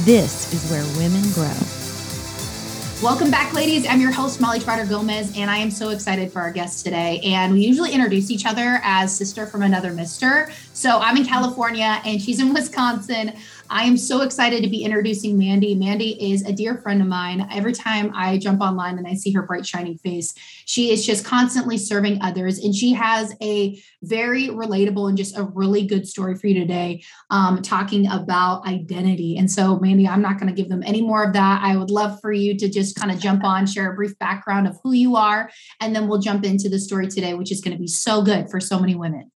This is where women grow. Welcome back, ladies. I'm your host, Molly Trotter Gomez, and I am so excited for our guest today. And we usually introduce each other as sister from another mister. So I'm in California and she's in Wisconsin. I am so excited to be introducing Mandy. Mandy is a dear friend of mine. Every time I jump online and I see her bright, shining face, she is just constantly serving others. And she has a very relatable and just a really good story for you today, um, talking about identity. And so, Mandy, I'm not going to give them any more of that. I would love for you to just kind of jump on, share a brief background of who you are, and then we'll jump into the story today, which is going to be so good for so many women.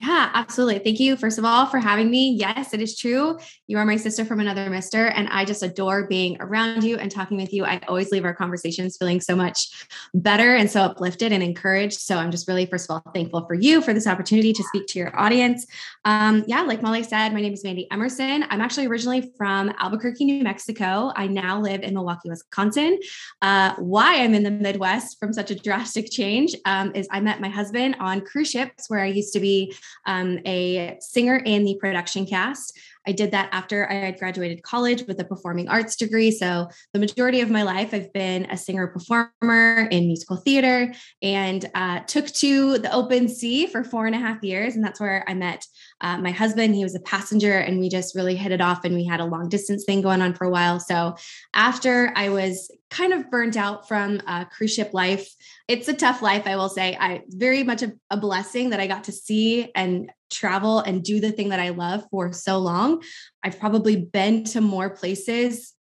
Yeah, absolutely. Thank you, first of all, for having me. Yes, it is true. You are my sister from another mister, and I just adore being around you and talking with you. I always leave our conversations feeling so much better and so uplifted and encouraged. So I'm just really, first of all, thankful for you for this opportunity to speak to your audience. Um, yeah, like Molly said, my name is Mandy Emerson. I'm actually originally from Albuquerque, New Mexico. I now live in Milwaukee, Wisconsin. Uh, why I'm in the Midwest from such a drastic change um, is I met my husband on cruise ships where I used to be um, a singer in the production cast. I did that after I had graduated college with a performing arts degree. So, the majority of my life, I've been a singer performer in musical theater and uh, took to the open sea for four and a half years. And that's where I met uh, my husband. He was a passenger and we just really hit it off and we had a long distance thing going on for a while. So, after I was kind of burnt out from uh, cruise ship life. It's a tough life, I will say. I very much a, a, blessing that I got to see and travel and do the thing that I love for so long. I've probably been to more places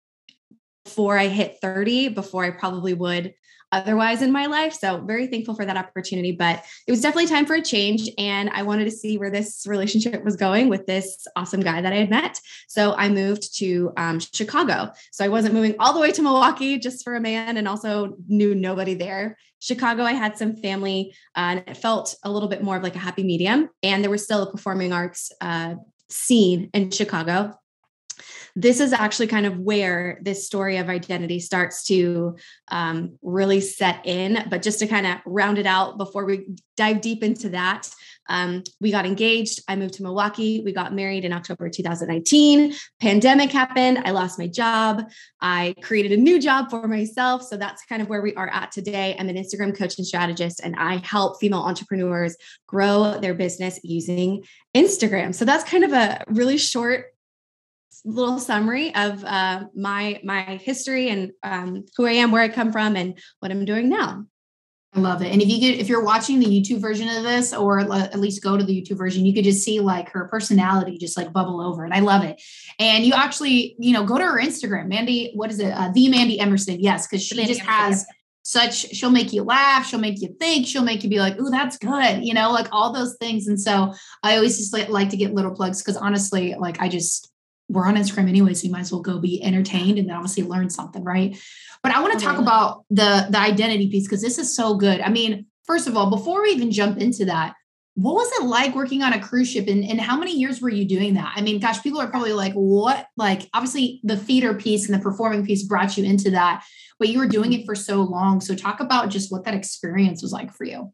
before I hit 30 before I probably would otherwise in my life. So, very thankful for that opportunity. But it was definitely time for a change. And I wanted to see where this relationship was going with this awesome guy that I had met. So, I moved to um, Chicago. So, I wasn't moving all the way to Milwaukee just for a man and also knew nobody there. Chicago, I had some family uh, and it felt a little bit more of like a happy medium. And there was still a performing arts uh, scene in Chicago this is actually kind of where this story of identity starts to um, really set in. But just to kind of round it out before we dive deep into that, um, we got engaged. I moved to Milwaukee. We got married in October 2019. Pandemic happened. I lost my job. I created a new job for myself. So that's kind of where we are at today. I'm an Instagram coach and strategist, and I help female entrepreneurs grow their business using Instagram. So that's kind of a really short little summary of uh, my my history and um, who I am, where I come from, and what I'm doing now. I love it. And if you get if you're watching the YouTube version of this, or at least go to the YouTube version, you could just see like her personality just like bubble over, and I love it. And you actually, you know, go to her Instagram, Mandy. What is it? Uh, the Mandy Emerson. Yes, because she just Emerson, has. Such she'll make you laugh, she'll make you think, she'll make you be like, "Ooh, that's good," you know, like all those things. And so I always just like, like to get little plugs because honestly, like I just we're on Instagram anyway, so you might as well go be entertained and then obviously learn something, right? But I want to talk about the the identity piece because this is so good. I mean, first of all, before we even jump into that, what was it like working on a cruise ship and, and how many years were you doing that? I mean, gosh, people are probably like, what? Like, obviously, the theater piece and the performing piece brought you into that, but you were doing mm-hmm. it for so long. So, talk about just what that experience was like for you.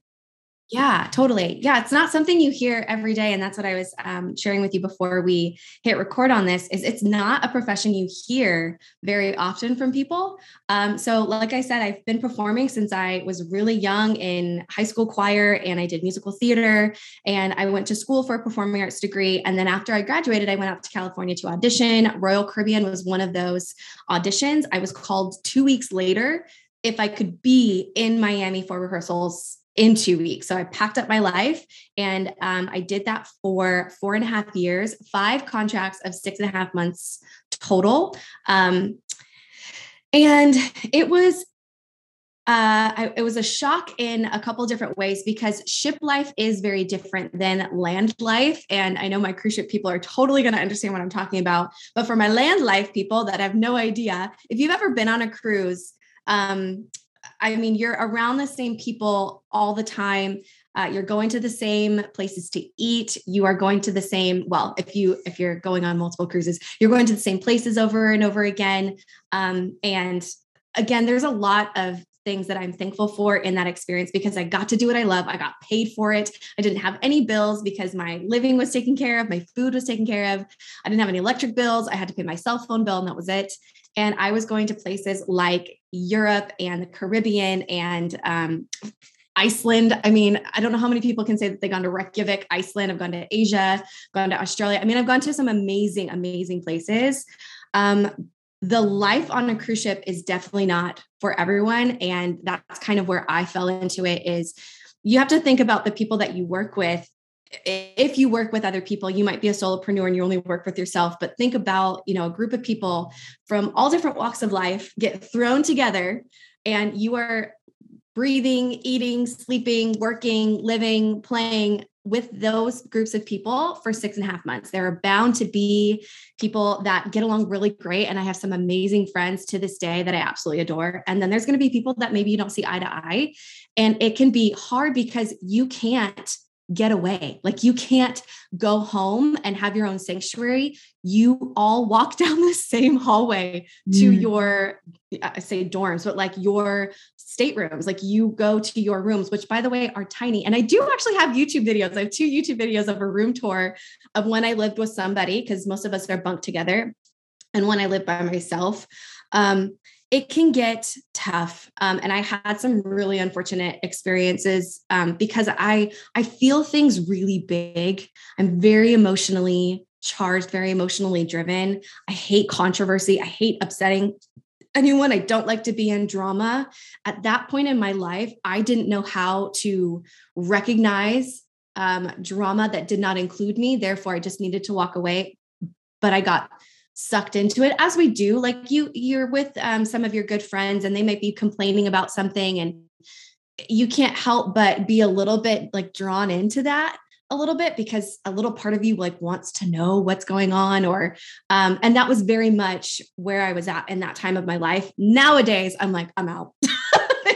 Yeah, totally. Yeah, it's not something you hear every day, and that's what I was um, sharing with you before we hit record on this. Is it's not a profession you hear very often from people. Um, so, like I said, I've been performing since I was really young in high school choir, and I did musical theater, and I went to school for a performing arts degree. And then after I graduated, I went out to California to audition. Royal Caribbean was one of those auditions. I was called two weeks later if I could be in Miami for rehearsals in two weeks. So I packed up my life and um, I did that for four and a half years, five contracts of six and a half months total. Um, and it was uh, I, it was a shock in a couple different ways because ship life is very different than land life. And I know my cruise ship people are totally going to understand what I'm talking about. But for my land life people that have no idea, if you've ever been on a cruise, um, I mean, you're around the same people all the time. Uh, you're going to the same places to eat. You are going to the same. Well, if you if you're going on multiple cruises, you're going to the same places over and over again. Um, and again, there's a lot of things that I'm thankful for in that experience because I got to do what I love. I got paid for it. I didn't have any bills because my living was taken care of, my food was taken care of. I didn't have any electric bills. I had to pay my cell phone bill, and that was it. And I was going to places like Europe and the Caribbean and um, Iceland. I mean, I don't know how many people can say that they've gone to Reykjavik, Iceland. I've gone to Asia, gone to Australia. I mean, I've gone to some amazing, amazing places. Um, the life on a cruise ship is definitely not for everyone and that's kind of where i fell into it is you have to think about the people that you work with if you work with other people you might be a solopreneur and you only work with yourself but think about you know a group of people from all different walks of life get thrown together and you are breathing eating sleeping working living playing with those groups of people for six and a half months. There are bound to be people that get along really great. And I have some amazing friends to this day that I absolutely adore. And then there's going to be people that maybe you don't see eye to eye. And it can be hard because you can't get away. Like you can't go home and have your own sanctuary. You all walk down the same hallway to mm. your, I say dorms, but like your staterooms. Like you go to your rooms, which by the way are tiny. And I do actually have YouTube videos. I have two YouTube videos of a room tour of when I lived with somebody, because most of us are bunked together, and when I lived by myself. Um, it can get tough um, and i had some really unfortunate experiences um, because i i feel things really big. I'm very emotionally charged very emotionally driven. I hate controversy. I hate upsetting anyone. I don't like to be in drama. At that point in my life i didn't know how to recognize um, drama that did not include me. Therefore i just needed to walk away. But i got sucked into it as we do like you you're with um, some of your good friends and they might be complaining about something and you can't help but be a little bit like drawn into that a little bit because a little part of you like wants to know what's going on or um and that was very much where i was at in that time of my life. Nowadays i'm like i'm out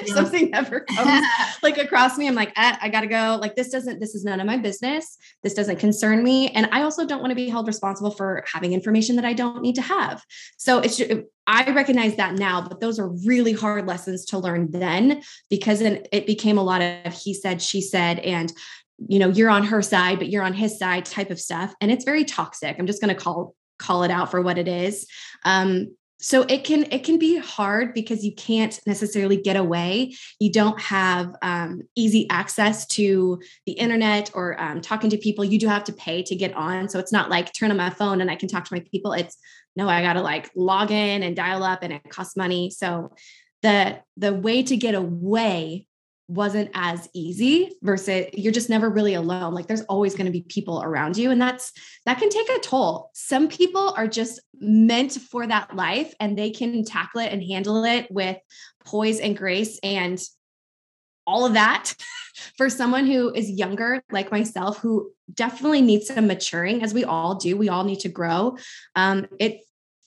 if yeah. something ever comes like across me, I'm like, eh, I gotta go. Like this doesn't, this is none of my business. This doesn't concern me. And I also don't want to be held responsible for having information that I don't need to have. So it's just, I recognize that now, but those are really hard lessons to learn then because then it became a lot of he said, she said, and you know, you're on her side, but you're on his side type of stuff. And it's very toxic. I'm just going to call call it out for what it is. Um, so it can it can be hard because you can't necessarily get away. You don't have um, easy access to the internet or um, talking to people. You do have to pay to get on. So it's not like turn on my phone and i can talk to my people. It's no i gotta like log in and dial up and it costs money. So the the way to get away wasn't as easy versus you're just never really alone. Like there's always going to be people around you and that's that can take a toll. Some people are just meant for that life and they can tackle it and handle it with poise and grace and all of that for someone who is younger like myself who definitely needs some maturing as we all do. We all need to grow. Um, it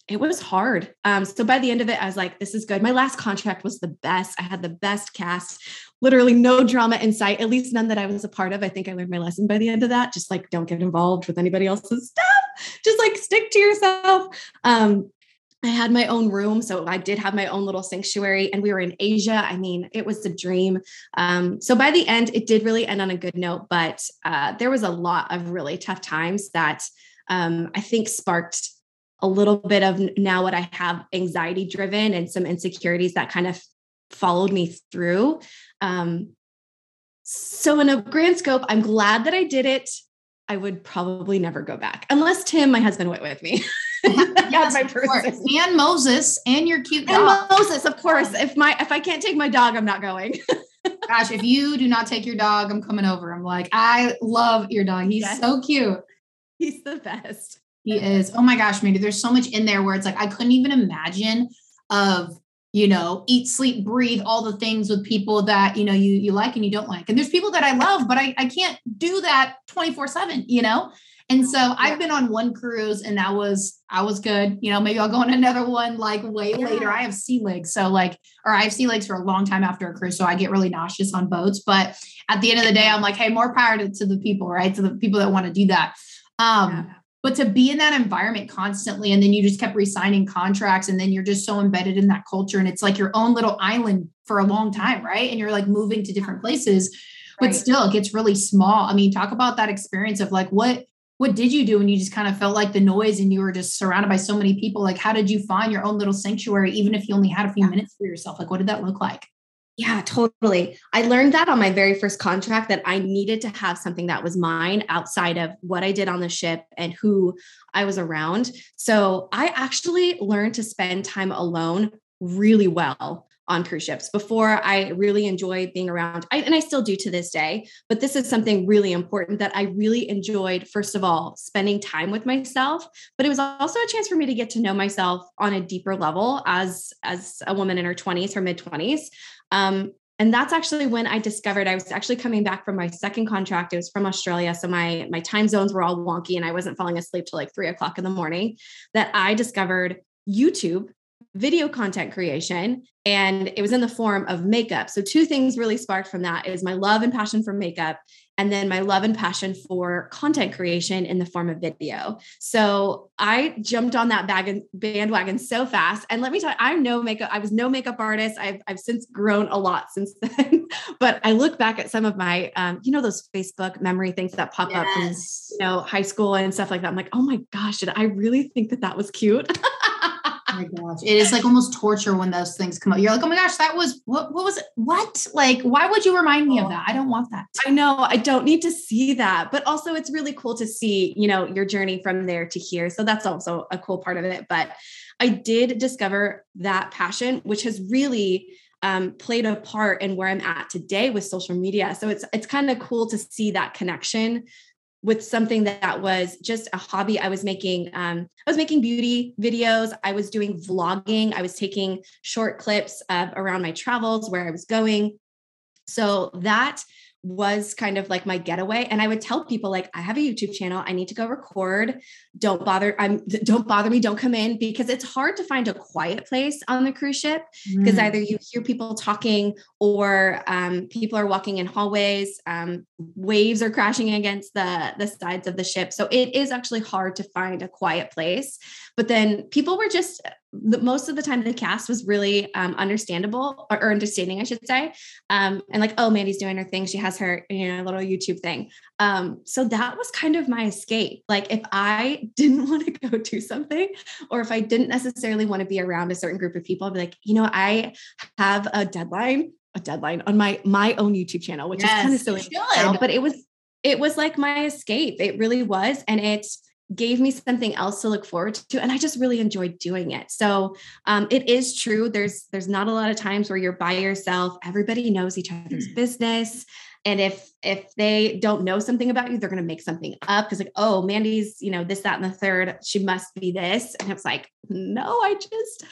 it was hard. Um, so by the end of it, I was like, this is good. My last contract was the best. I had the best cast, literally no drama in sight, at least none that I was a part of. I think I learned my lesson by the end of that. Just like, don't get involved with anybody else's stuff. Just like stick to yourself. Um, I had my own room. So I did have my own little sanctuary and we were in Asia. I mean, it was a dream. Um, so by the end, it did really end on a good note, but uh, there was a lot of really tough times that um, I think sparked a little bit of now what I have anxiety driven and some insecurities that kind of followed me through. Um, so, in a grand scope, I'm glad that I did it. I would probably never go back unless Tim, my husband, went with me. yes, my person. And Moses and your cute dog. And Moses, of course. If my if I can't take my dog, I'm not going. Gosh, if you do not take your dog, I'm coming over. I'm like, I love your dog. He's yes. so cute. He's the best. He is. Oh my gosh, Mandy, there's so much in there where it's like I couldn't even imagine of you know, eat, sleep, breathe, all the things with people that, you know, you you like and you don't like. And there's people that I love, but I, I can't do that 24-7, you know? And so I've been on one cruise and that was I was good. You know, maybe I'll go on another one like way yeah. later. I have sea legs. So like, or I have sea legs for a long time after a cruise. So I get really nauseous on boats. But at the end of the day, I'm like, hey, more power to, to the people, right? To the people that want to do that. Um, yeah. But to be in that environment constantly, and then you just kept resigning contracts, and then you're just so embedded in that culture, and it's like your own little island for a long time, right? And you're like moving to different places, but right. still it gets really small. I mean, talk about that experience of like what what did you do when you just kind of felt like the noise and you were just surrounded by so many people like how did you find your own little sanctuary even if you only had a few minutes for yourself like what did that look like yeah, totally. I learned that on my very first contract that I needed to have something that was mine outside of what I did on the ship and who I was around. So I actually learned to spend time alone really well on cruise ships. Before I really enjoyed being around, I, and I still do to this day, but this is something really important that I really enjoyed, first of all, spending time with myself, but it was also a chance for me to get to know myself on a deeper level as, as a woman in her 20s, her mid 20s. Um, and that's actually when I discovered I was actually coming back from my second contract. It was from Australia. So my, my time zones were all wonky and I wasn't falling asleep till like three o'clock in the morning that I discovered YouTube video content creation and it was in the form of makeup. So two things really sparked from that is my love and passion for makeup and then my love and passion for content creation in the form of video. So i jumped on that bag bandwagon so fast. And let me tell you i'm no makeup i was no makeup artist. I've, I've since grown a lot since then. But i look back at some of my um, you know those facebook memory things that pop yes. up from you know high school and stuff like that. I'm like oh my gosh did i really think that that was cute my gosh. It is like almost torture when those things come up. You're like, oh my gosh, that was what what was it? What? Like, why would you remind me of that? I don't want that. I know. I don't need to see that. But also it's really cool to see, you know, your journey from there to here. So that's also a cool part of it. But I did discover that passion, which has really um, played a part in where I'm at today with social media. So it's it's kind of cool to see that connection with something that was just a hobby. I was making um, i was making beauty videos. I was doing vlogging. I was taking short clips of around my travels where i was going. So that was kind of like my getaway and i would tell people like i have a youtube channel i need to go record don't bother i'm don't bother me don't come in because it's hard to find a quiet place on the cruise ship because mm. either you hear people talking or um, people are walking in hallways um, waves are crashing against the the sides of the ship so it is actually hard to find a quiet place but then people were just the, most of the time the cast was really um, understandable or, or, understanding, I should say. Um, and like, oh, Mandy's doing her thing. She has her, you know, little YouTube thing. Um, so that was kind of my escape. Like if I didn't want to go do something, or if I didn't necessarily want to be around a certain group of people, I'd be like, you know, I have a deadline, a deadline on my my own YouTube channel, which yes, is kind of silly now, but it was it was like my escape. It really was. And it's gave me something else to look forward to and i just really enjoyed doing it so um, it is true there's there's not a lot of times where you're by yourself everybody knows each other's mm. business and if if they don't know something about you they're going to make something up because like oh mandy's you know this that and the third she must be this and it's like no i just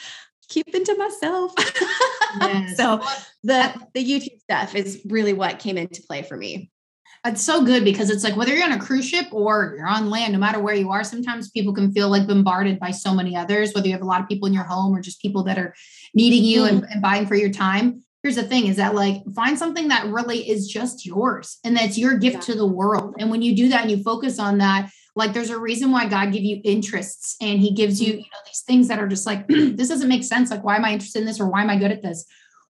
keep into myself yes. so the the youtube stuff is really what came into play for me it's so good because it's like whether you're on a cruise ship or you're on land, no matter where you are, sometimes people can feel like bombarded by so many others, whether you have a lot of people in your home or just people that are needing you mm-hmm. and, and buying for your time. Here's the thing is that like find something that really is just yours and that's your gift yeah. to the world. And when you do that and you focus on that, like there's a reason why God give you interests and he gives you, mm-hmm. you know, these things that are just like, this doesn't make sense. Like, why am I interested in this or why am I good at this?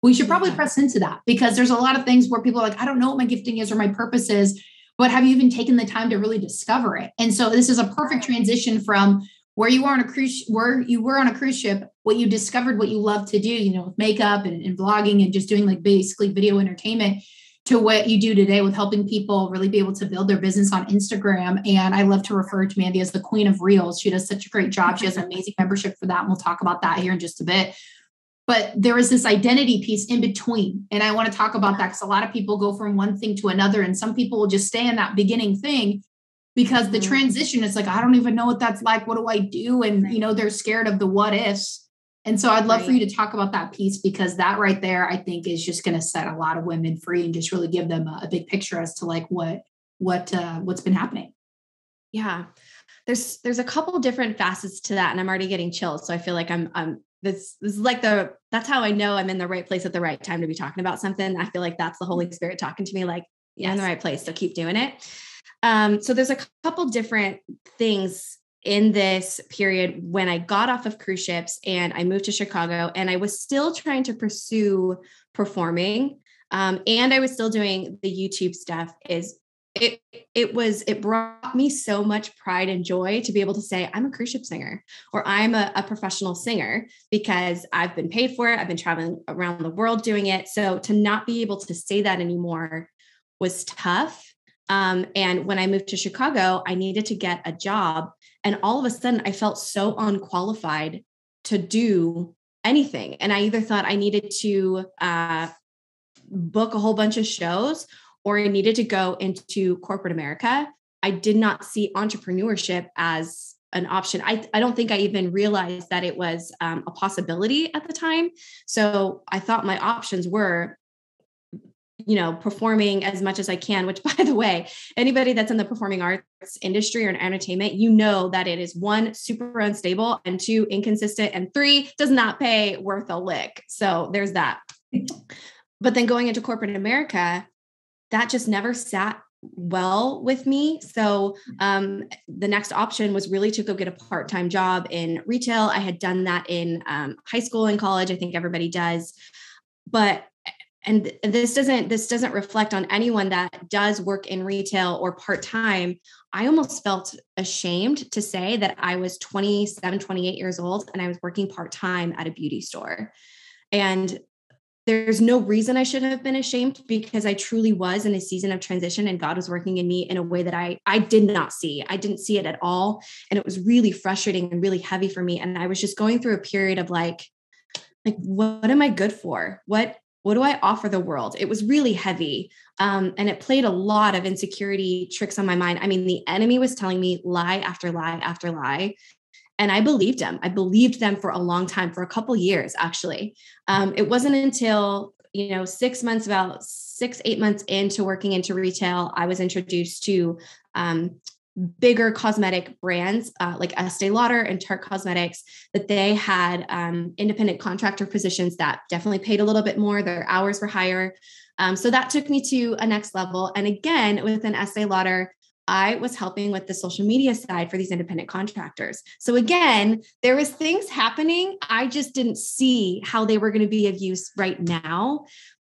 We should probably press into that because there's a lot of things where people are like, I don't know what my gifting is or my purpose is, but have you even taken the time to really discover it? And so this is a perfect transition from where you are on a cruise, where you were on a cruise ship, what you discovered, what you love to do, you know, with makeup and, and vlogging and just doing like basically video entertainment to what you do today with helping people really be able to build their business on Instagram. And I love to refer to Mandy as the queen of reels. She does such a great job. She has an amazing membership for that. And we'll talk about that here in just a bit but there is this identity piece in between and i want to talk about that because a lot of people go from one thing to another and some people will just stay in that beginning thing because the mm-hmm. transition is like i don't even know what that's like what do i do and you know they're scared of the what ifs And so I'd love right. for you to talk about that piece because that right there, I think, is just going to set a lot of women free and just really give them a, a big picture as to like what what uh, what's been happening. Yeah, there's there's a couple different facets to that, and I'm already getting chills. So I feel like I'm I'm this, this is like the that's how I know I'm in the right place at the right time to be talking about something. I feel like that's the Holy Spirit talking to me, like you're yes. in the right place. So keep doing it. Um, so there's a couple different things in this period when I got off of cruise ships and I moved to Chicago and I was still trying to pursue performing. Um, and I was still doing the YouTube stuff is it it was it brought me so much pride and joy to be able to say I'm a cruise ship singer or I'm a, a professional singer because I've been paid for it. I've been traveling around the world doing it. So to not be able to say that anymore was tough. Um, and when I moved to Chicago, I needed to get a job and all of a sudden, I felt so unqualified to do anything. And I either thought I needed to uh, book a whole bunch of shows or I needed to go into corporate America. I did not see entrepreneurship as an option. I, I don't think I even realized that it was um, a possibility at the time. So I thought my options were you know performing as much as i can which by the way anybody that's in the performing arts industry or in entertainment you know that it is one super unstable and two inconsistent and three does not pay worth a lick so there's that but then going into corporate america that just never sat well with me. So um, the next option was really to go get a part-time job in retail. I had done that in um, high school and college i think everybody does. But and this doesn't this doesn't reflect on anyone that does work in retail or part-time. I almost felt ashamed to say that i was 27 28 years old and i was working part-time at a beauty store. And there's no reason i should have been ashamed because i truly was in a season of transition and god was working in me in a way that i i did not see i didn't see it at all and it was really frustrating and really heavy for me and i was just going through a period of like like what am i good for what what do I offer the world? It was really heavy. Um, and it played a lot of insecurity tricks on my mind. I mean, the enemy was telling me lie after lie after lie. And I believed them. I believed them for a long time, for a couple years, actually. Um, it wasn't until, you know, six months, about six, eight months into working into retail, I was introduced to um, bigger cosmetic brands uh, like Estee Lauder and Tarte Cosmetics that they had um, independent contractor positions that definitely paid a little bit more. Their hours were higher. Um, so that took me to a next level. And again, within Estee Lauder, I was helping with the social media side for these independent contractors. So again, there was things happening. I just didn't see how they were going to be of use right now.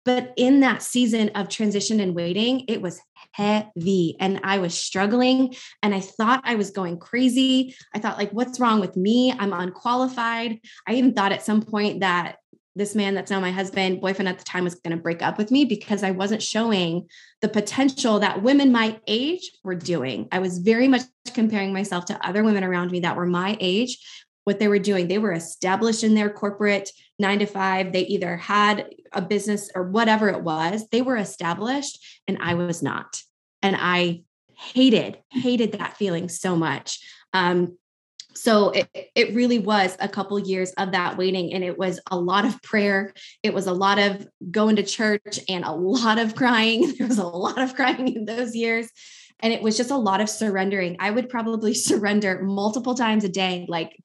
But in that season of transition and waiting, it was heavy and I was struggling and I thought I was going crazy. I thought, like, what's wrong with me? I'm unqualified. I even thought at some point that this man that's now my husband, boyfriend at the time, was going to break up with me because I wasn't showing the potential that women my age were doing. I was very much comparing myself to other women around me that were my age, what they were doing. They were established in their corporate nine to five. They either had a business or whatever it was, they were established, and I was not. And I hated, hated that feeling so much. Um, so it, it really was a couple years of that waiting and it was a lot of prayer. It was a lot of going to church and a lot of crying. There was a lot of crying in those years and it was just a lot of surrendering. I would probably surrender multiple times a day like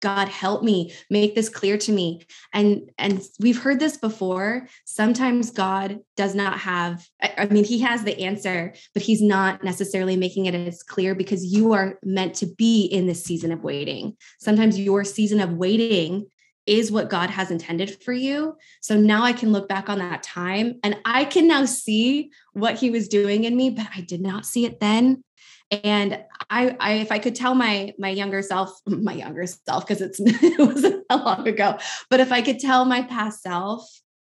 God help me make this clear to me. And and we've heard this before. Sometimes God does not have I mean he has the answer but he's not necessarily making it as clear because you are meant to be in this season of waiting. Sometimes your season of waiting is what God has intended for you. So now I can look back on that time and I can now see what he was doing in me but I did not see it then and I, I, if I could tell my my younger self, my younger self, because it's it wasn't that long ago, but if I could tell my past self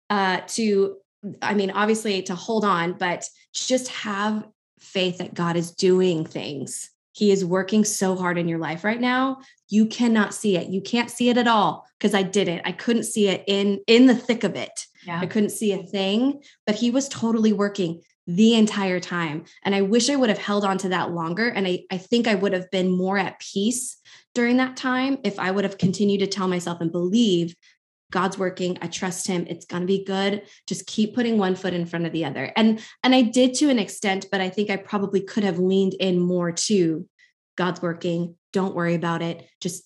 uh, to, I mean, obviously to hold on, but just have faith that God is doing things. He is working so hard in your life right now. You cannot see it. You can't see it at all because I didn't. I couldn't see it in in the thick of it. Yeah. I couldn't see a thing, but he was totally working the entire time. And I wish I would have held on to that longer. And I, I think I would have been more at peace during that time if I would have continued to tell myself and believe God's working. I trust him. It's going to be good. Just keep putting one foot in front of the other. And and I did to an extent, but I think I probably could have leaned in more to God's working. Don't worry about it. Just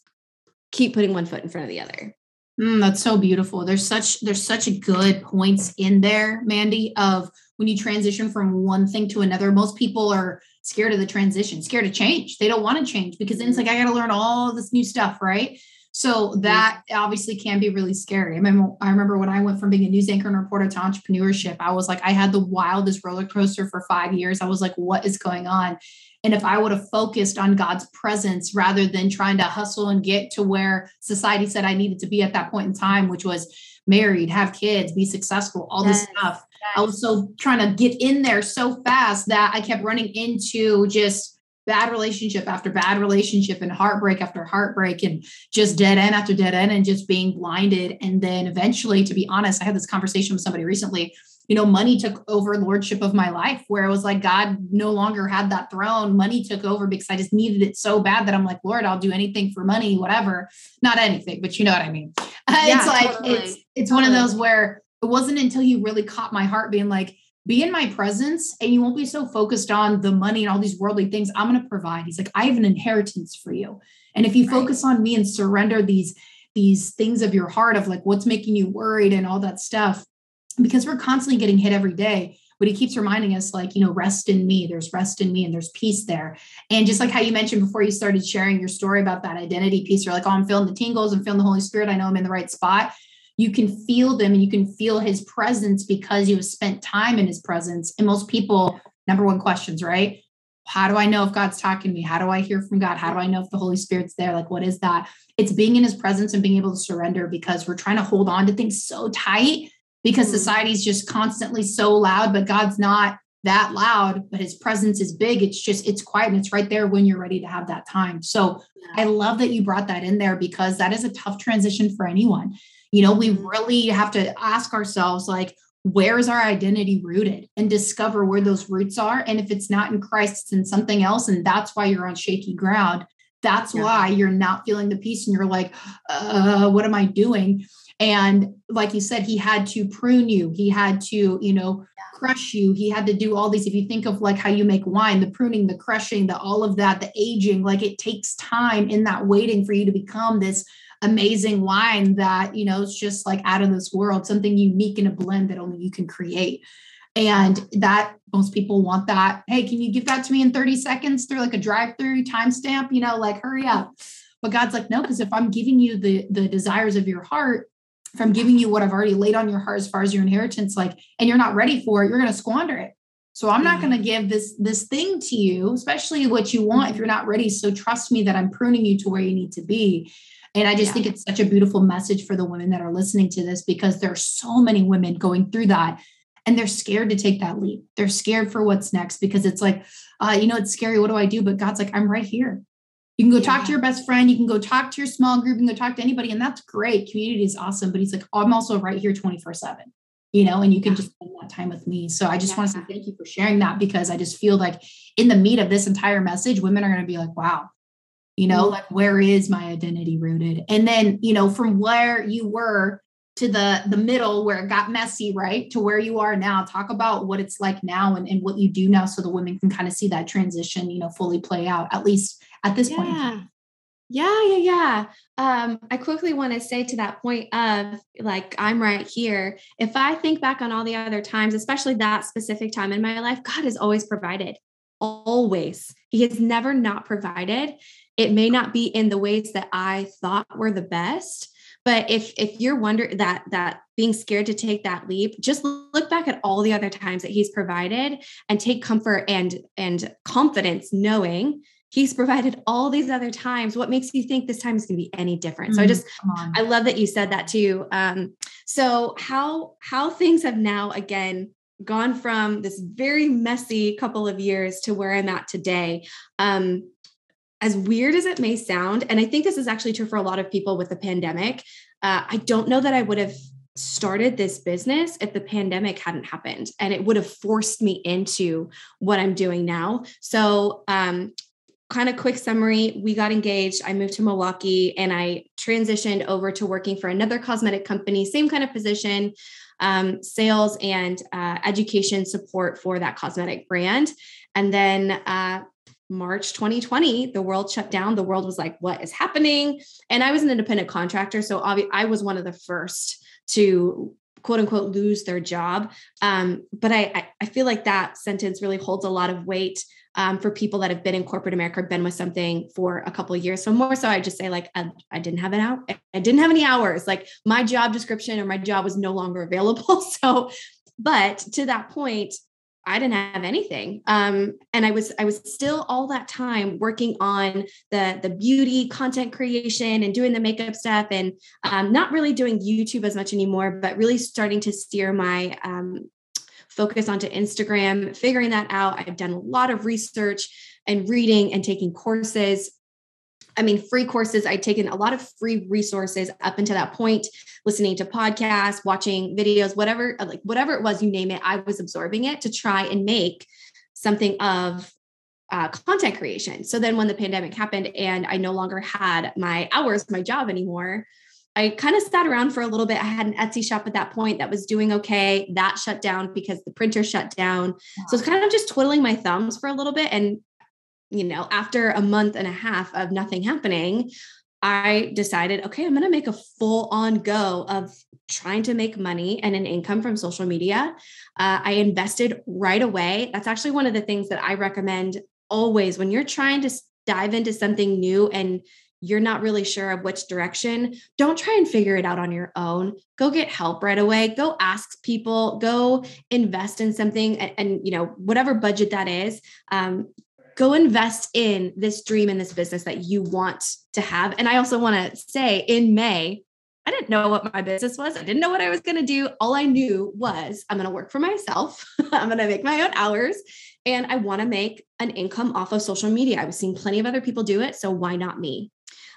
keep putting one foot in front of the other. Mm, that's so beautiful. There's such there's such good points in there, Mandy, of when you transition from one thing to another. Most people are scared of the transition, scared of change. They don't want to change because then it's like I got to learn all this new stuff, right? So mm-hmm. that obviously can be really scary. I remember, I remember when I went from being a news anchor and reporter to entrepreneurship, I was like, I had the wildest roller coaster for five years. I was like, what is going on? And if I would have focused on God's presence rather than trying to hustle and get to where society said I needed to be at that point in time, which was married, have kids, be successful, all yes. this stuff. Yes. I was so trying to get in there so fast that I kept running into just bad relationship after bad relationship and heartbreak after heartbreak and just dead end after dead end and just being blinded. And then eventually, to be honest, I had this conversation with somebody recently. You know, money took over lordship of my life where it was like God no longer had that throne. Money took over because I just needed it so bad that I'm like, Lord, I'll do anything for money, whatever. Not anything, but you know what I mean. Yeah, it's like totally. it's it's totally. one of those where it wasn't until you really caught my heart being like, be in my presence and you won't be so focused on the money and all these worldly things i'm going to provide he's like i have an inheritance for you and if you right. focus on me and surrender these these things of your heart of like what's making you worried and all that stuff because we're constantly getting hit every day but he keeps reminding us like you know rest in me there's rest in me and there's peace there and just like how you mentioned before you started sharing your story about that identity piece you're like oh i'm feeling the tingles i'm feeling the holy spirit i know i'm in the right spot you can feel them and you can feel his presence because you have spent time in his presence. And most people, number one questions, right? How do I know if God's talking to me? How do I hear from God? How do I know if the Holy Spirit's there? Like, what is that? It's being in his presence and being able to surrender because we're trying to hold on to things so tight because mm-hmm. society's just constantly so loud, but God's not that loud, but his presence is big. It's just, it's quiet and it's right there when you're ready to have that time. So I love that you brought that in there because that is a tough transition for anyone. You know, we mm-hmm. really have to ask ourselves, like, where is our identity rooted and discover where those roots are. And if it's not in Christ, it's in something else. And that's why you're on shaky ground. That's yeah. why you're not feeling the peace and you're like, uh, what am I doing? And like you said, he had to prune you. He had to, you know, crush you. He had to do all these. If you think of like how you make wine, the pruning, the crushing, the all of that, the aging, like it takes time in that waiting for you to become this amazing wine that you know it's just like out of this world something unique in a blend that only you can create and that most people want that hey can you give that to me in 30 seconds through like a drive through timestamp you know like hurry up but god's like no because if i'm giving you the the desires of your heart if i'm giving you what i've already laid on your heart as far as your inheritance like and you're not ready for it you're going to squander it so i'm not going to give this this thing to you especially what you want if you're not ready so trust me that i'm pruning you to where you need to be and I just yeah. think it's such a beautiful message for the women that are listening to this because there are so many women going through that and they're scared to take that leap. They're scared for what's next because it's like, uh, you know, it's scary. What do I do? But God's like, I'm right here. You can go yeah. talk to your best friend. You can go talk to your small group. You can go talk to anybody. And that's great. Community is awesome. But he's like, oh, I'm also right here 24 7, you know, and you can yeah. just spend that time with me. So I just yeah. want to say thank you for sharing that because I just feel like in the meat of this entire message, women are going to be like, wow, you know mm-hmm. like where is my identity rooted and then you know from where you were to the the middle where it got messy right to where you are now talk about what it's like now and, and what you do now so the women can kind of see that transition you know fully play out at least at this yeah. point yeah yeah yeah um i quickly want to say to that point of like i'm right here if i think back on all the other times especially that specific time in my life god has always provided always he has never not provided it may not be in the ways that I thought were the best. But if if you're wondering that that being scared to take that leap, just look back at all the other times that he's provided and take comfort and and confidence knowing he's provided all these other times. What makes you think this time is going to be any different? So i mm, just i love that you said that too. Um, so how how things have now again gone from this very messy couple of years to where i'm at today um, as weird as it may sound, and I think this is actually true for a lot of people with the pandemic, uh, I don't know that I would have started this business if the pandemic hadn't happened and it would have forced me into what I'm doing now. So, um, kind of quick summary we got engaged i moved to milwaukee and i transitioned over to working for another cosmetic company same kind of position um, sales and uh, education support for that cosmetic brand and then uh, March 2020, the world shut down. The world was like, what is happening? And I was an independent contractor. So I was one of the first to quote unquote lose their job. Um, but I, I feel like that sentence really holds a lot of weight um, for people that have been in corporate America, been with something for a couple of years. So more so, I just say like I, I didn't have an hour, I didn't have any hours. Like my job description or my job was no longer available. So, but to that point, I didn't have anything. Um, and I was I was still all that time working on the the beauty content creation and doing the makeup stuff and um, not really doing YouTube as much anymore, but really starting to steer my um, focus onto Instagram, figuring that out. I've done a lot of research and reading and taking courses I mean, free courses. I'd taken a lot of free resources up until that point, listening to podcasts, watching videos, whatever, like whatever it was, you name it, I was absorbing it to try and make something of uh, content creation. So then when the pandemic happened and I no longer had my hours, my job anymore, I kind of sat around for a little bit. I had an Etsy shop at that point that was doing okay. That shut down because the printer shut down. So it's kind of just twiddling my thumbs for a little bit. And you know, after a month and a half of nothing happening, I decided, okay, I'm going to make a full on go of trying to make money and an income from social media. Uh, I invested right away. That's actually one of the things that I recommend always when you're trying to dive into something new and you're not really sure of which direction, don't try and figure it out on your own. Go get help right away. Go ask people. Go invest in something, and, and you know whatever budget that is. Um, go invest in this dream in this business that you want to have. And I also want to say in May, I didn't know what my business was. I didn't know what I was going to do. All I knew was I'm going to work for myself. I'm going to make my own hours and I want to make an income off of social media. I was seeing plenty of other people do it. So why not me?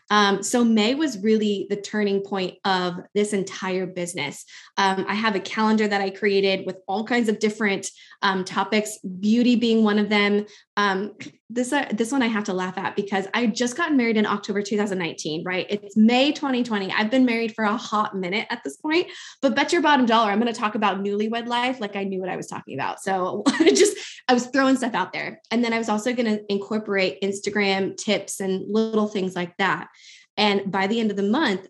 Um, so May was really the turning point of this entire business. Um, I have a calendar that I created with all kinds of different um, topics, beauty being one of them. Um, this uh, this one I have to laugh at because I just got married in October 2019. Right, it's May 2020. I've been married for a hot minute at this point, but bet your bottom dollar I'm going to talk about newlywed life like I knew what I was talking about. So just I was throwing stuff out there, and then I was also going to incorporate Instagram tips and little things like that. And by the end of the month,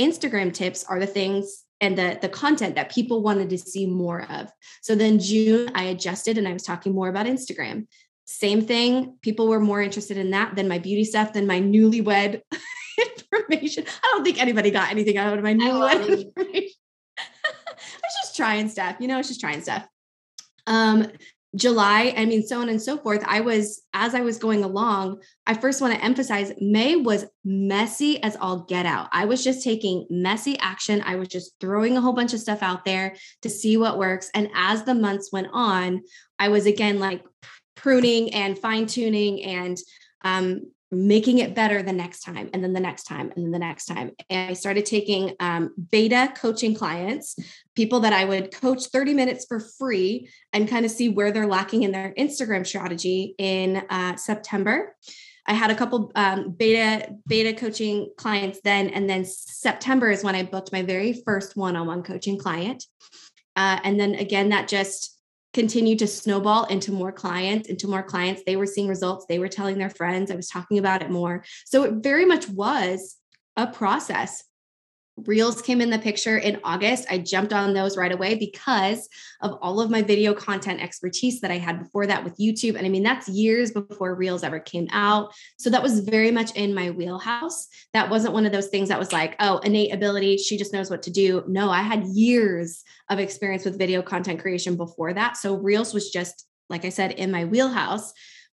Instagram tips are the things and the the content that people wanted to see more of. So then June I adjusted and I was talking more about Instagram. Same thing, people were more interested in that than my beauty stuff than my newlywed information. I don't think anybody got anything out of my newlywed information. I was just trying stuff, you know, it's just trying stuff. Um, July, I mean, so on and so forth. I was, as I was going along, I first want to emphasize May was messy as all get out. I was just taking messy action. I was just throwing a whole bunch of stuff out there to see what works. And as the months went on, I was again like pruning and fine tuning and um, making it better the next time and then the next time and then the next time. And i started taking um, beta coaching clients people that i would coach 30 minutes for free and kind of see where they're lacking in their instagram strategy in uh, september. I had a couple um, beta beta coaching clients then and then september is when i booked my very first one-on-one coaching client. Uh, and then again that just continued to snowball into more clients, into more clients. They were seeing results. They were telling their friends. I was talking about it more. So it very much was a process. Reels came in the picture in August. I jumped on those right away because of all of my video content expertise that I had before that with YouTube. And I mean, that's years before Reels ever came out. So that was very much in my wheelhouse. That wasn't one of those things that was like, oh, innate ability. She just knows what to do. No, I had years of experience with video content creation before that. So Reels was just, like I said, in my wheelhouse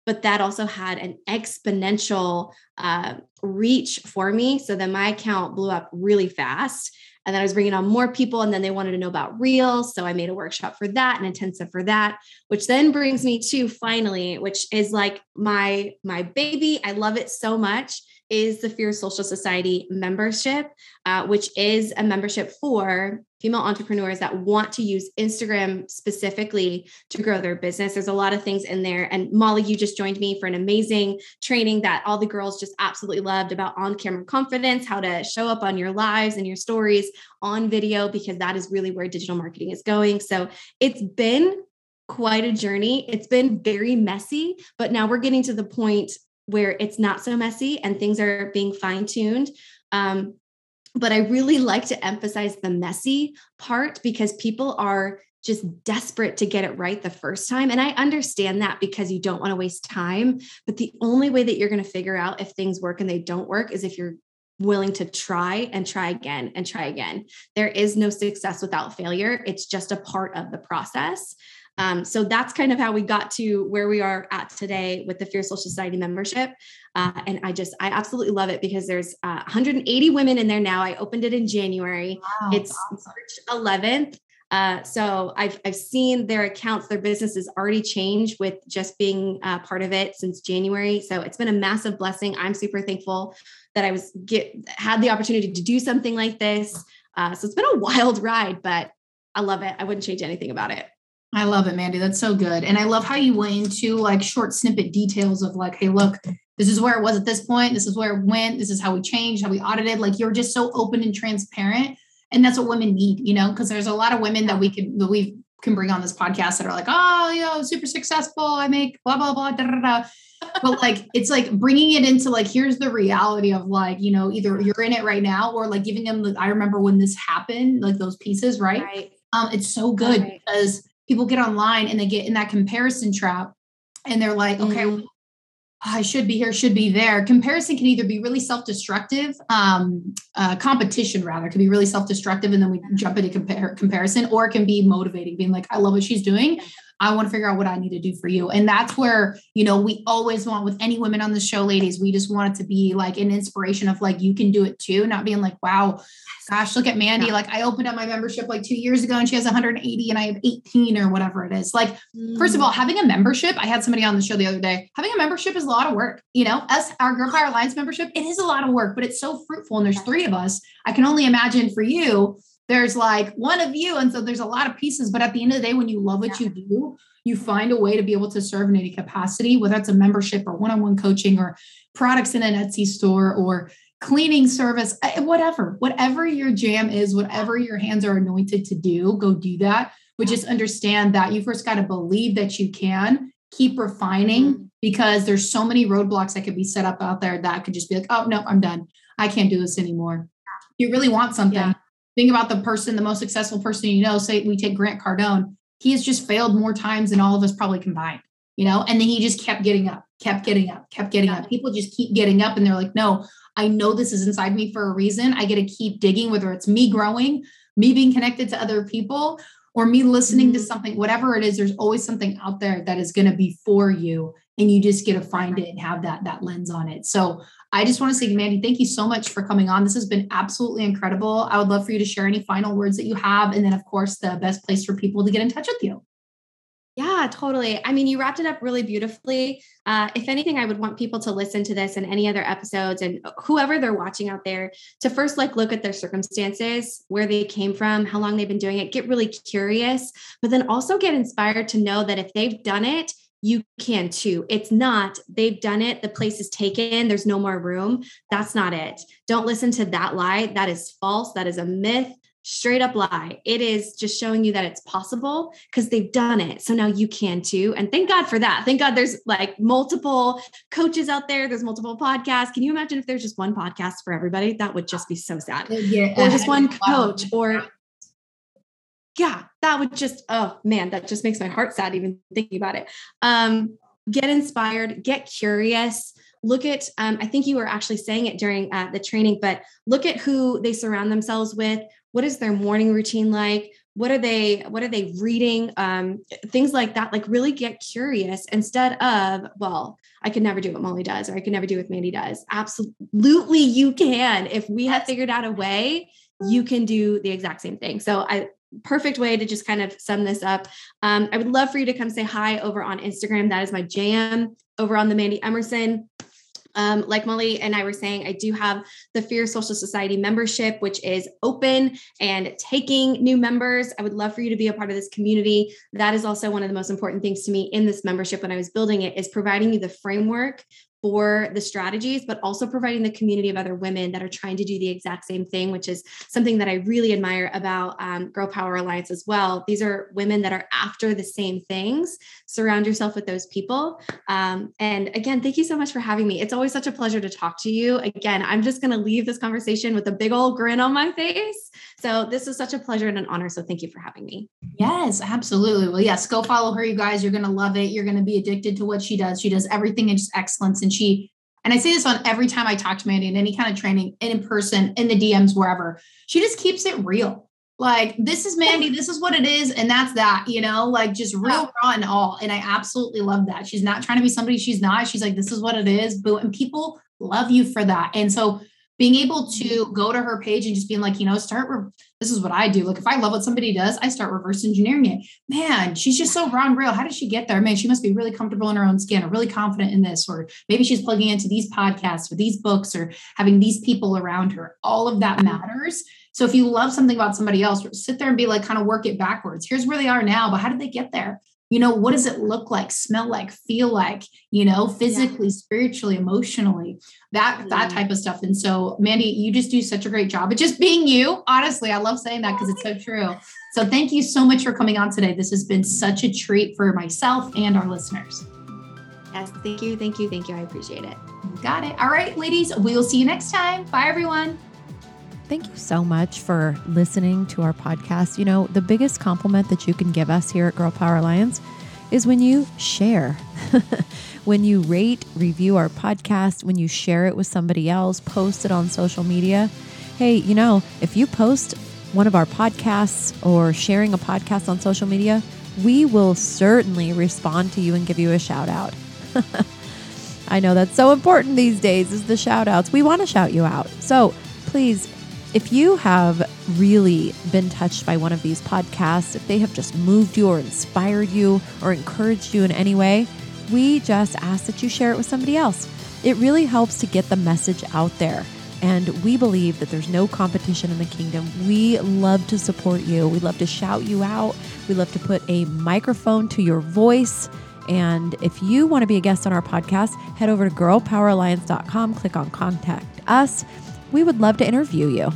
but that also had an exponential uh, reach for me. So then my account blew up really fast. And then I was bringing on more people, and then they wanted to know about Reels. So I made a workshop for that, an intensive for that, which then brings me to finally, which is like my my baby. I love it so much. is the Fierce Social Society membership, uh, which is a membership for female entrepreneurs that want to use Instagram specifically to grow their business. There's a lot of things in there. And Molly, you just joined me for an amazing training that all the girls just absolutely loved about on camera confidence, how to show up on your lives and your stories on video, because that is really where digital marketing is going. So it's been quite a journey. It's been very messy, but now we're getting to the point where it's not so messy and things are being fine tuned. Um, but I really like to emphasize the messy part because people are just desperate to get it right the first time. And I understand that because you don't want to waste time. But the only way that you're going to figure out if things work and they don't work is if you're willing to try and try again and try again. There is no success without failure, it's just a part of the process. Um, so that's kind of how we got to where we are at today with the Fierce Social Society membership. Uh, and I just, I absolutely love it because there's uh, 180 women in there now. I opened it in January. Wow, it's awesome. March 11th. Uh, so I've I've seen their accounts, their business has already changed with just being uh, part of it since January. So it's been a massive blessing. I'm super thankful that I was get had the opportunity to do something like this. Uh, so it's been a wild ride, but I love it. I wouldn't change anything about it. I love it, Mandy. That's so good. And I love how you went into like short snippet details of like, hey, look, this is where it was at this point. This is where it went. This is how we changed, how we audited. Like you're just so open and transparent. And that's what women need, you know, because there's a lot of women that we can that we can bring on this podcast that are like, oh, you know, super successful. I make blah, blah, blah, da, da, da. but like it's like bringing it into like here's the reality of like you know either you're in it right now or like giving them the, i remember when this happened like those pieces right, right. um it's so good right. because people get online and they get in that comparison trap and they're like, okay, mm-hmm. I should be here, should be there. Comparison can either be really self-destructive, um, uh, competition rather can be really self-destructive, and then we jump into compare comparison, or it can be motivating, being like, I love what she's doing. I want to figure out what I need to do for you. And that's where, you know, we always want with any women on the show, ladies, we just want it to be like an inspiration of like, you can do it too, not being like, wow, gosh, look at Mandy. Yeah. Like I opened up my membership like two years ago and she has 180 and I have 18 or whatever it is. Like, mm. first of all, mm. having a membership, I had somebody on the show the other day, having a membership is a lot of work. You know, us, our Girl Power Alliance membership, it is a lot of work, but it's so fruitful. And there's three of us. I can only imagine for you, there's like one of you. And so there's a lot of pieces. But at the end of the day, when you love what yeah. you do, you find a way to be able to serve in any capacity, whether it's a membership or one on one coaching or products in an Etsy store or cleaning service, eh, whatever, whatever your jam is, whatever your hands are anointed to do, go do that. But just understand that you first got to believe that you can keep refining mm-hmm. because there's so many roadblocks that could be set up out there that could just be like, oh, no, I'm done. I can't do this anymore. You really want something. Yeah. Think about the person, the most successful person you know. Say we take Grant Cardone he has just failed more times than all of us probably combined, you know? And then he just kept getting up, kept getting up, kept getting up. People just keep getting up and they're like, no, I know this is inside me for a reason. I get to keep digging, whether it's me growing, me being connected to other people, or me listening mm-hmm. to something, whatever it is, there's always something out there that is going to be for you. And you just get to find it and have that that lens on it. So I just want to say, Mandy, thank you so much for coming on. This has been absolutely incredible. I would love for you to share any final words that you have. And then, of course, the best place for people to get in touch with you. Yeah, totally. I mean, you wrapped it up really beautifully. Uh, if anything, I would want people to listen to this and any other episodes and whoever they're watching out there to first like look at their circumstances, where they came from, how long they've been doing it, get really curious, but then also get inspired to know that if they've done it, you can too. It's not, they've done it, the place is taken, there's no more room. That's not it. Don't listen to that lie. That is false. That is a myth, straight up lie. It is just showing you that it's possible because they've done it. So now you can too. And thank God for that. Thank God there's like multiple coaches out there, there's multiple podcasts. Can you imagine if there's just one podcast for everybody? That would just be so sad. Yeah, or just one coach or yeah, that would just, oh man, that just makes my heart sad even thinking about it. Um, get inspired, get curious. Look at, um, I think you were actually saying it during uh, the training, but look at who they surround themselves with. What is their morning routine like? What are they, what are they reading? Um, things like that. Like really get curious instead of, well, I could never do what Molly does, or I could never do what Mandy does. Absolutely, you can. If we have figured out a way, you can do the exact same thing. So I perfect way to just kind of sum this up. Um, I would love for you to come say hi over on Instagram. That is my jam over on the Mandy Emerson. Um, like Molly and I were saying, I do have the Fierce Social Society membership, which is open and taking new members. I would love for you to be a part of this community. That is also one of the most important things to me in this membership when I was building it is providing you the framework for the strategies, but also providing the community of other women that are trying to do the exact same thing, which is something that I really admire about um, Girl Power Alliance as well. These are women that are after the same things. Surround yourself with those people. Um, and again, thank you so much for having me. It's always such a pleasure to talk to you. Again, I'm just going to leave this conversation with a big old grin on my face. So this is such a pleasure and an honor. So thank you for having me. Yes, absolutely. Well, yes, go follow her, you guys. You're going to love it. You're going to be addicted to what she does. She does everything in just excellence. And she, and I say this on every time I talk to Mandy in any kind of training, in person, in the DMs, wherever, she just keeps it real. Like, this is Mandy, this is what it is. And that's that, you know, like just real raw and all. And I absolutely love that. She's not trying to be somebody she's not. She's like, this is what it is. Boo. And people love you for that. And so being able to go to her page and just being like, you know, start. Re- this is what I do. Like, if I love what somebody does, I start reverse engineering it. Man, she's just so raw and real. How did she get there? Man, she must be really comfortable in her own skin or really confident in this. Or maybe she's plugging into these podcasts or these books or having these people around her. All of that matters. So if you love something about somebody else, sit there and be like, kind of work it backwards. Here's where they are now, but how did they get there? You know what does it look like smell like feel like you know physically yeah. spiritually emotionally that mm. that type of stuff. And so mandy you just do such a great job of just being you. Honestly i love saying that because it's so true. So thank you so much for coming on today. This has been such a treat for myself and our listeners. Yes thank you thank you thank you. I appreciate it. Got it. All right ladies we will see you next time. Bye everyone Thank you so much for listening to our podcast. You know, the biggest compliment that you can give us here at Girl Power Alliance is when you share, when you rate, review our podcast, when you share it with somebody else, post it on social media. Hey, you know, if you post one of our podcasts or sharing a podcast on social media, we will certainly respond to you and give you a shout out. I know that's so important these days is the shout outs. We want to shout you out. So please if you have really been touched by one of these podcasts, if they have just moved you or inspired you or encouraged you in any way, we just ask that you share it with somebody else. It really helps to get the message out there. And we believe that there's no competition in the kingdom. We love to support you. We love to shout you out. We love to put a microphone to your voice. And if you want to be a guest on our podcast, head over to girlpoweralliance.com, click on contact us we would love to interview you.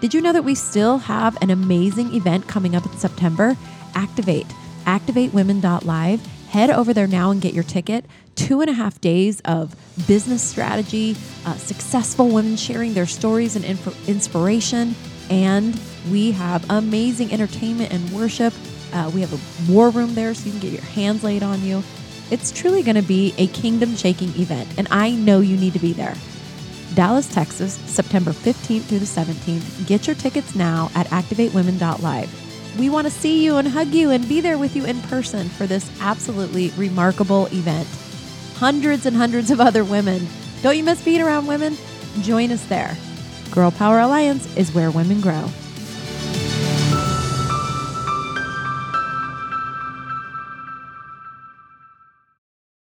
Did you know that we still have an amazing event coming up in September? Activate, activatewomen.live. Head over there now and get your ticket. Two and a half days of business strategy, uh, successful women sharing their stories and inf- inspiration. And we have amazing entertainment and worship. Uh, we have a war room there so you can get your hands laid on you. It's truly going to be a kingdom shaking event, and I know you need to be there. Dallas, Texas, September 15th through the 17th. Get your tickets now at activatewomen.live. We want to see you and hug you and be there with you in person for this absolutely remarkable event. Hundreds and hundreds of other women. Don't you miss being around women? Join us there. Girl Power Alliance is where women grow.